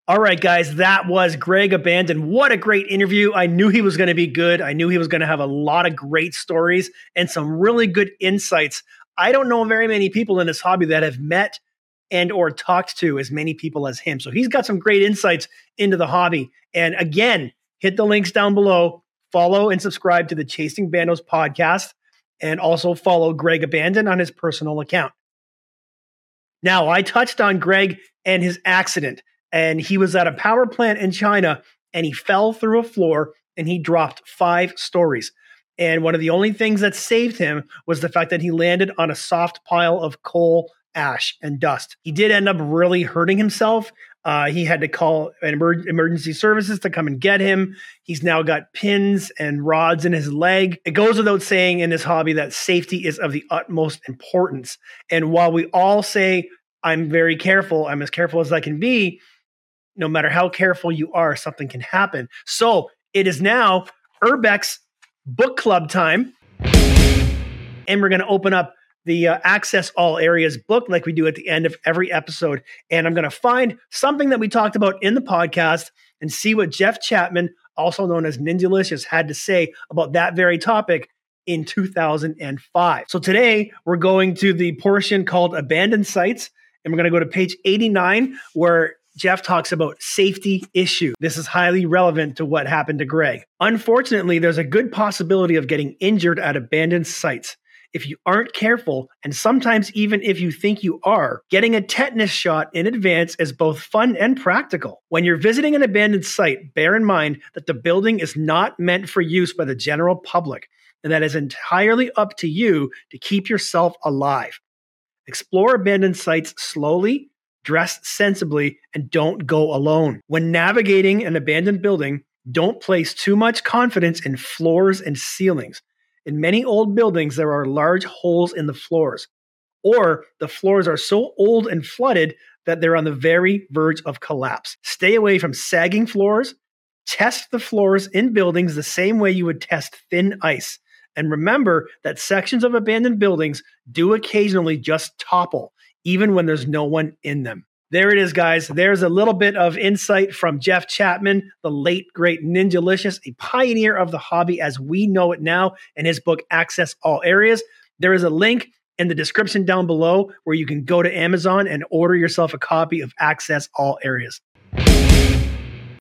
All right, guys, that was Greg Abandoned. What a great interview. I knew he was going to be good. I knew he was going to have a lot of great stories and some really good insights. I don't know very many people in this hobby that have met and or talked to as many people as him. So he's got some great insights into the hobby. And again, hit the links down below. Follow and subscribe to the Chasing Bandos podcast and also follow Greg Abandoned on his personal account. Now, I touched on Greg and his accident, and he was at a power plant in China and he fell through a floor and he dropped five stories. And one of the only things that saved him was the fact that he landed on a soft pile of coal ash and dust. He did end up really hurting himself. Uh, he had to call an emer- emergency services to come and get him. He's now got pins and rods in his leg. It goes without saying in this hobby that safety is of the utmost importance. And while we all say, I'm very careful, I'm as careful as I can be, no matter how careful you are, something can happen. So it is now Urbex book club time. And we're going to open up the uh, Access All Areas book, like we do at the end of every episode. And I'm going to find something that we talked about in the podcast and see what Jeff Chapman, also known as Ninjalicious, had to say about that very topic in 2005. So today we're going to the portion called Abandoned Sites, and we're going to go to page 89, where Jeff talks about safety issue. This is highly relevant to what happened to Greg. Unfortunately, there's a good possibility of getting injured at abandoned sites if you aren't careful, and sometimes even if you think you are, getting a tetanus shot in advance is both fun and practical. When you're visiting an abandoned site, bear in mind that the building is not meant for use by the general public, and that is entirely up to you to keep yourself alive. Explore abandoned sites slowly, dress sensibly, and don't go alone. When navigating an abandoned building, don't place too much confidence in floors and ceilings. In many old buildings, there are large holes in the floors, or the floors are so old and flooded that they're on the very verge of collapse. Stay away from sagging floors. Test the floors in buildings the same way you would test thin ice. And remember that sections of abandoned buildings do occasionally just topple, even when there's no one in them. There it is, guys. There's a little bit of insight from Jeff Chapman, the late great Ninjalicious, a pioneer of the hobby as we know it now, in his book Access All Areas. There is a link in the description down below where you can go to Amazon and order yourself a copy of Access All Areas.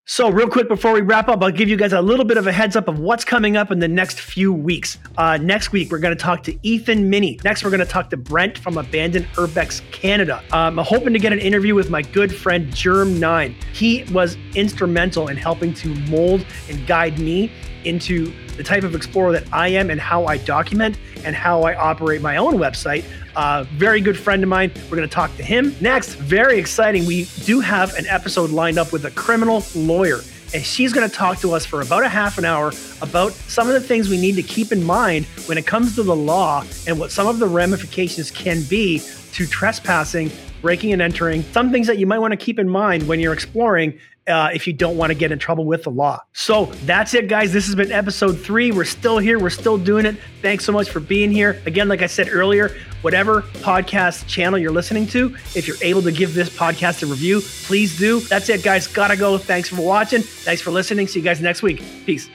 So, real quick before we wrap up, I'll give you guys a little bit of a heads up of what's coming up in the next few weeks. Uh, next week, we're going to talk to Ethan Minnie. Next, we're going to talk to Brent from Abandoned Urbex Canada. Um, I'm hoping to get an interview with my good friend Germ9. He was instrumental in helping to mold and guide me into the type of explorer that I am and how I document and how I operate my own website. Uh, very good friend of mine. We're going to talk to him. Next, very exciting, we do have an episode lined up with a criminal lawyer. And she's going to talk to us for about a half an hour about some of the things we need to keep in mind when it comes to the law and what some of the ramifications can be to trespassing, breaking and entering, some things that you might want to keep in mind when you're exploring uh, if you don't want to get in trouble with the law. So that's it, guys. This has been episode three. We're still here. We're still doing it. Thanks so much for being here. Again, like I said earlier, whatever podcast channel you're listening to, if you're able to give this podcast a review, please do. That's it, guys. Gotta go. Thanks for watching. Thanks for listening. See you guys next week. Peace.